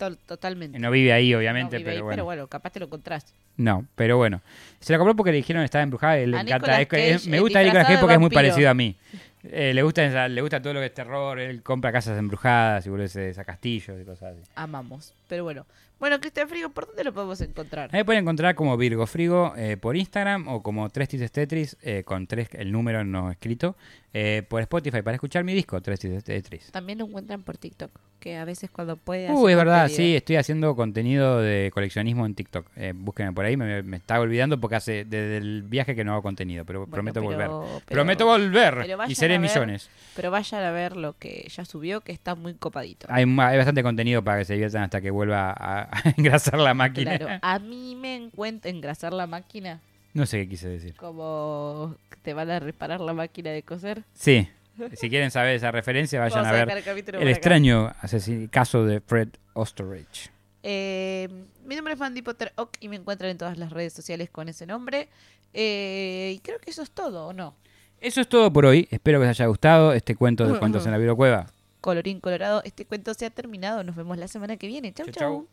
To- totalmente. No vive ahí, No obviamente, ahí, pero, bueno. pero bueno, capaz te lo encontrás. No, pero bueno. Se la compró porque le dijeron que estaba embrujada le encanta. Es que- es- Cage, me gusta Nicolas Cage porque es muy parecido a mí. Eh, le, gusta, le gusta todo lo que es terror. Él compra casas embrujadas y vuelve a castillos y cosas así. Amamos. Pero bueno. Bueno, Cristian Frigo, ¿por dónde lo podemos encontrar? Ahí pueden encontrar como Virgo Frigo eh, por Instagram o como Tres Tises Tetris eh, con tres, el número no escrito eh, por Spotify para escuchar mi disco Tres Tises Tetris. También lo encuentran por TikTok, que a veces cuando puede Uh, es verdad, sí, estoy haciendo contenido de coleccionismo en TikTok. Búsquenme por ahí, me, me estaba olvidando porque hace desde el viaje que no hago contenido, pero Bueno, prometo pero- volver. pero- prometo volver y seré ver. millones. Pero vayan a ver lo que ya subió, que está muy copadito. Hay, hay bastante contenido para que se diviertan hasta que vuelva a <laughs> engrasar la máquina. Claro, a mí me encuentra engrasar la máquina No sé qué quise decir. como te van a reparar la máquina de coser. Sí, si quieren saber esa referencia, vayan a ver el extraño caso de Fred Osterrich. Eh, mi nombre es Mandy Potter Ock y me encuentran en todas las redes sociales con ese nombre. Eh, y creo que eso es todo, ¿o no? Eso es todo por hoy. Espero que les haya gustado este cuento de cuentos <laughs> en la Cueva. Colorín colorado, este cuento se ha terminado. Nos vemos la semana que viene. Chau, Chau, chau. chau.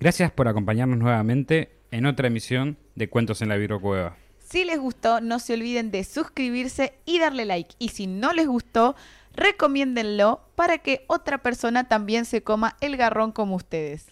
Gracias por acompañarnos nuevamente en otra emisión de Cuentos en la Cueva. Si les gustó, no se olviden de suscribirse y darle like. Y si no les gustó, recomiéndenlo para que otra persona también se coma el garrón como ustedes.